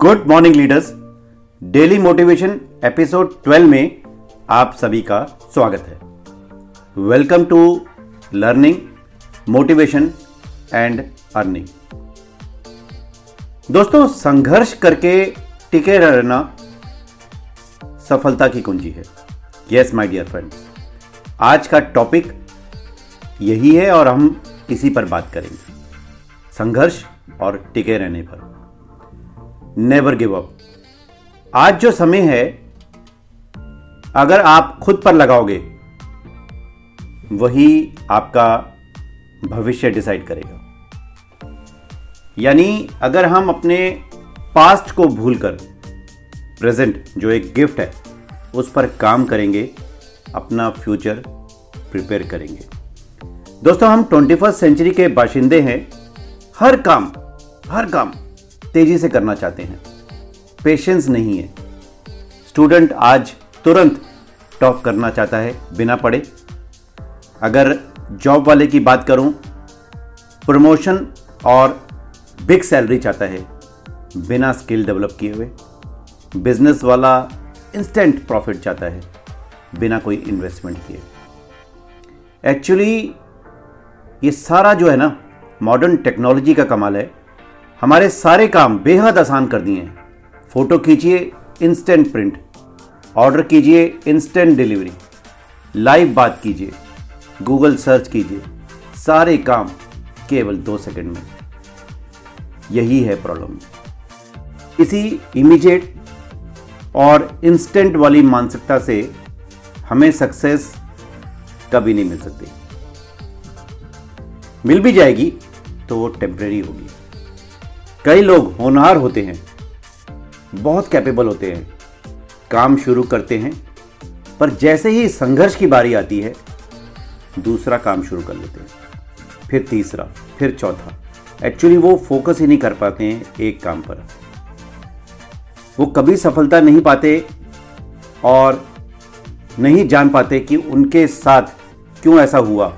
Good morning leaders daily motivation episode 12 में आप सभी का स्वागत है। Welcome to learning motivation and earning दोस्तों, संघर्ष करके टिके रहना सफलता की कुंजी है। यस माय डियर फ्रेंड्स आज का टॉपिक यही है और हम इसी पर बात करेंगे। संघर्ष और टिके रहने पर। नेवर गिव अप आज जो समय है, अगर आप खुद पर लगाओगे, वही आपका भविष्य डिसाइड करेगा। यानी अगर हम अपने पास्ट को भूलकर प्रेजेंट जो एक गिफ्ट है, उस पर काम करेंगे, अपना फ्यूचर प्रिपेयर करेंगे। दोस्तों, हम ट्वेंटी फ़र्स्ट सेंचुरी के बाशिंदे हैं। हर काम हर काम तेज़ी से करना चाहते हैं। पेशेंस नहीं है। स्टूडेंट आज तुरंत टॉप करना चाहता है, बिना पढ़े। अगर जॉब वाले की बात करूँ प्रमोशन और बिग सैलरी चाहता है, बिना स्किल डेवलप किए हुए। बिज़नेस वाला इंस्टेंट प्रॉफिट चाहता है, बिना कोई इन्वेस्टमेंट किए। एक्चुअली ये सारा जो है ना मॉडर्न टेक्नोलॉजी का कमाल है। हमारे सारे काम बेहद आसान कर दिए हैं। फ़ोटो खींचिए इंस्टेंट प्रिंट ऑर्डर कीजिए इंस्टेंट डिलीवरी लाइव बात कीजिए। गूगल सर्च कीजिए। सारे काम केवल दो सेकंड में। यही है प्रॉब्लम इसी इमीडिएट और इंस्टेंट वाली मानसिकता से हमें सक्सेस कभी नहीं मिल सकती। मिल भी जाएगी तो वो टेम्प्रेरी होगी। कई लोग होनहार होते हैं, बहुत कैपेबल होते हैं, काम शुरू करते हैं, पर जैसे ही संघर्ष की बारी आती है, दूसरा काम शुरू कर लेते हैं, फिर तीसरा, फिर चौथा। एक्चुअली वो फोकस ही नहीं कर पाते हैं एक काम पर। वो कभी सफलता नहीं पाते और नहीं जान पाते कि उनके साथ क्यों ऐसा हुआ,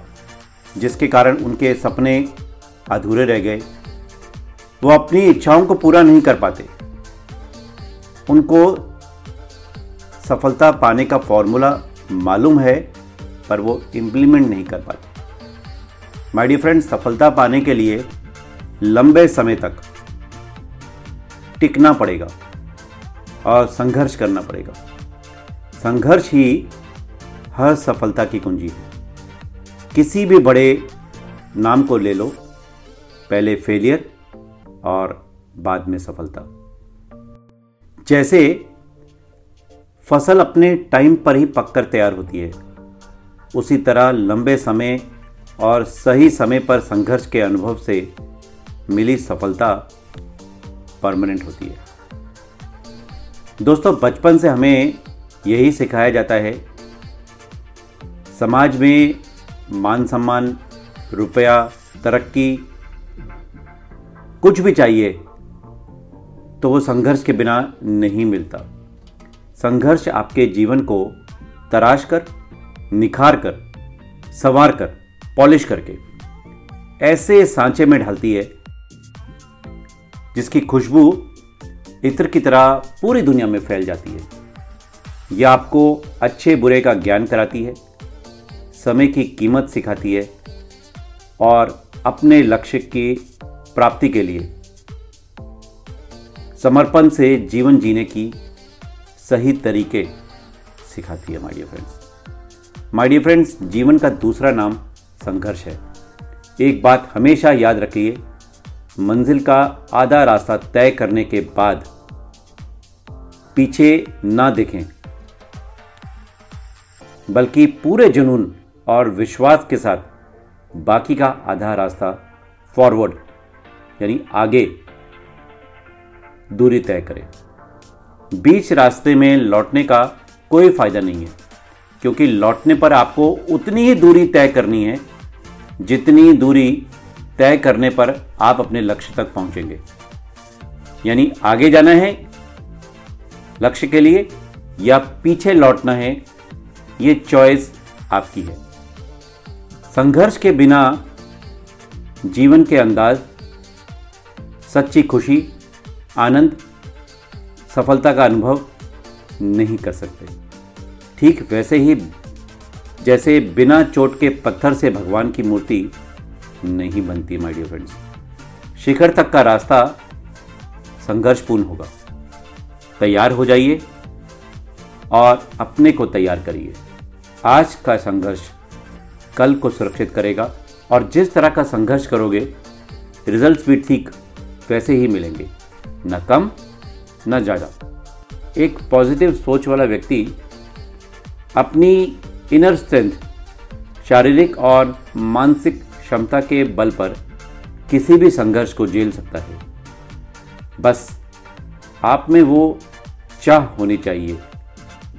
जिसके कारण उनके सपने अधूरे रह गए। वो अपनी इच्छाओं को पूरा नहीं कर पाते। उनको सफलता पाने का फॉर्मूला मालूम है, पर वो इम्प्लीमेंट नहीं कर पाते। माय डियर फ्रेंड सफलता पाने के लिए लंबे समय तक टिकना पड़ेगा और संघर्ष करना पड़ेगा। संघर्ष ही हर सफलता की कुंजी है। किसी भी बड़े नाम को ले लो, पहले फेलियर और बाद में सफलता। जैसे फ़सल अपने टाइम पर ही पककर तैयार होती है। उसी तरह लंबे समय और सही समय पर संघर्ष के अनुभव से मिली सफलता परमानेंट होती है। दोस्तों, बचपन से हमें यही सिखाया जाता है, समाज में मान सम्मान, रुपया, तरक्की कुछ भी चाहिए तो वो संघर्ष के बिना नहीं मिलता। संघर्ष आपके जीवन को तराश कर, निखार कर, संवार कर, पॉलिश करके ऐसे सांचे में ढालती है, जिसकी खुशबू इत्र की तरह पूरी दुनिया में फैल जाती है। यह आपको अच्छे बुरे का ज्ञान कराती है, समय की कीमत सिखाती है और अपने लक्ष्य की प्राप्ति के लिए। समर्पण से जीवन जीने की सही तरीके सिखाती है my dear friends my dear friends जीवन का दूसरा नाम संघर्ष है। एक बात हमेशा याद रखिए, मंजिल का आधा रास्ता तय करने के बाद पीछे ना देखें, बल्कि पूरे जुनून और विश्वास के साथ बाकी का आधा रास्ता फॉरवर्ड यानी आगे दूरी तय करें। बीच रास्ते में लौटने का कोई फ़ायदा नहीं है, क्योंकि लौटने पर आपको उतनी ही दूरी तय करनी है जितनी दूरी तय करने पर आप अपने लक्ष्य तक पहुँचेंगे। यानी आगे जाना है लक्ष्य के लिए या पीछे लौटना है, ये चॉइस आपकी है। संघर्ष के बिना जीवन के अंदाज सच्ची खुशी, आनंद, सफलता का अनुभव नहीं कर सकते। ठीक वैसे ही, जैसे बिना चोट के पत्थर से भगवान की मूर्ति नहीं बनती माय डियर फ्रेंड्स शिखर तक का रास्ता संघर्षपूर्ण होगा। तैयार हो जाइए और अपने को तैयार करिए। आज का संघर्ष कल को सुरक्षित करेगा और जिस तरह का संघर्ष करोगे रिजल्ट्स भी ठीक वैसे ही मिलेंगे। न कम, न ज़्यादा। एक पॉजिटिव सोच वाला व्यक्ति अपनी इनर स्ट्रेंथ शारीरिक और मानसिक क्षमता के बल पर किसी भी संघर्ष को झेल सकता है। बस आप में वो चाह होनी चाहिए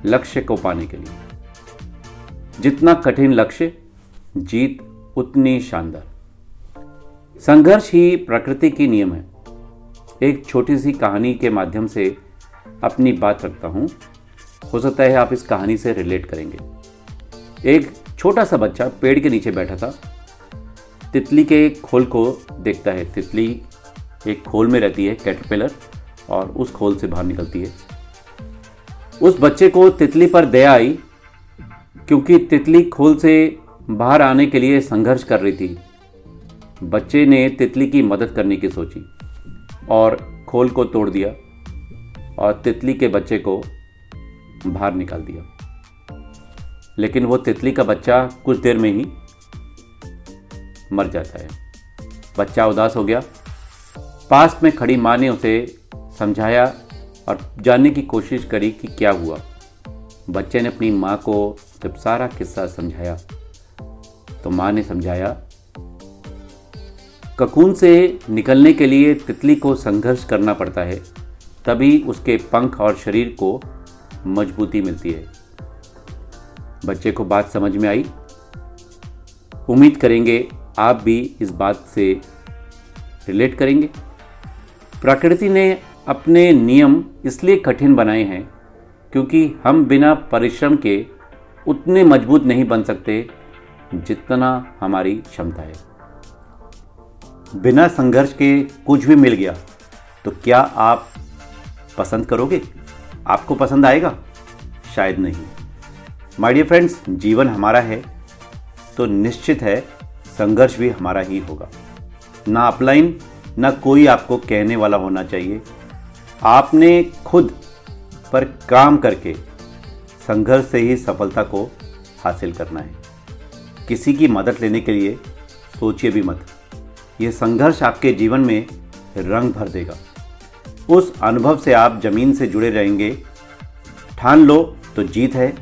लक्ष्य को पाने के लिए। जितना कठिन लक्ष्य, जीत उतनी शानदार। संघर्ष ही प्रकृति की नियम है। एक छोटी सी कहानी के माध्यम से अपनी बात रखता हूँ। हो सकता है आप इस कहानी से रिलेट करेंगे। एक छोटा सा बच्चा पेड़ के नीचे बैठा था। तितली के खोल को देखता है। तितली एक खोल में रहती है कैटरपिलर और उस खोल से बाहर निकलती है। उस बच्चे को तितली पर दया आई, क्योंकि तितली खोल से बाहर आने के लिए संघर्ष कर रही थी। बच्चे ने तितली की मदद करने की सोची। और खोल को तोड़ दिया और तितली के बच्चे को बाहर निकाल दिया। लेकिन वो तितली का बच्चा कुछ देर में ही मर जाता है। बच्चा उदास हो गया। पास में खड़ी माँ ने उसे समझाया और जानने की कोशिश करी कि क्या हुआ। बच्चे ने अपनी माँ को जब सारा किस्सा समझाया तो माँ ने समझाया ककून से निकलने के लिए तितली को संघर्ष करना पड़ता है, तभी उसके पंख और शरीर को मजबूती मिलती है। बच्चे को बात समझ में आई? उम्मीद करेंगे आप भी इस बात से रिलेट करेंगे। प्रकृति ने अपने नियम इसलिए कठिन बनाए हैं क्योंकि हम बिना परिश्रम के उतने मज़बूत नहीं बन सकते जितना हमारी क्षमता है। बिना संघर्ष के कुछ भी मिल गया तो क्या आप पसंद करोगे? आपको पसंद आएगा? शायद नहीं। माय डियर फ्रेंड्स जीवन हमारा है तो निश्चित है संघर्ष भी हमारा ही होगा। ना अपलाइन, ना कोई आपको कहने वाला होना चाहिए। आपने खुद पर काम करके संघर्ष से ही सफलता को हासिल करना है। किसी की मदद लेने के लिए सोचिए भी मत। यह संघर्ष आपके जीवन में रंग भर देगा। उस अनुभव से आप ज़मीन से जुड़े रहेंगे। ठान लो तो जीत है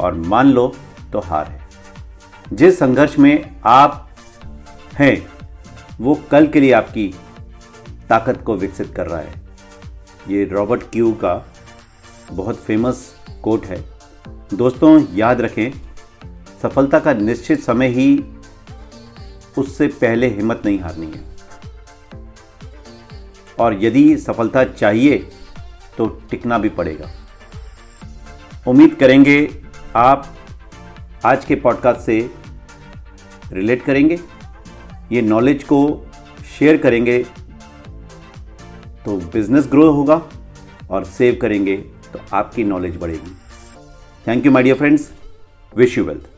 और मान लो तो हार है। जिस संघर्ष में आप हैं, वो कल के लिए आपकी ताकत को विकसित कर रहा है। ये रॉबर्ट क्यू का बहुत फ़ेमस कोट है। दोस्तों, याद रखें, सफलता का निश्चित समय ही उससे पहले हिम्मत नहीं हारनी है। और यदि सफलता चाहिए तो टिकना भी पड़ेगा। उम्मीद करेंगे आप आज के पॉडकास्ट से रिलेट करेंगे, ये नॉलेज को शेयर करेंगे तो बिज़नेस ग्रो होगा और सेव करेंगे तो आपकी नॉलेज बढ़ेगी। Thank you my dear friends wish you wealth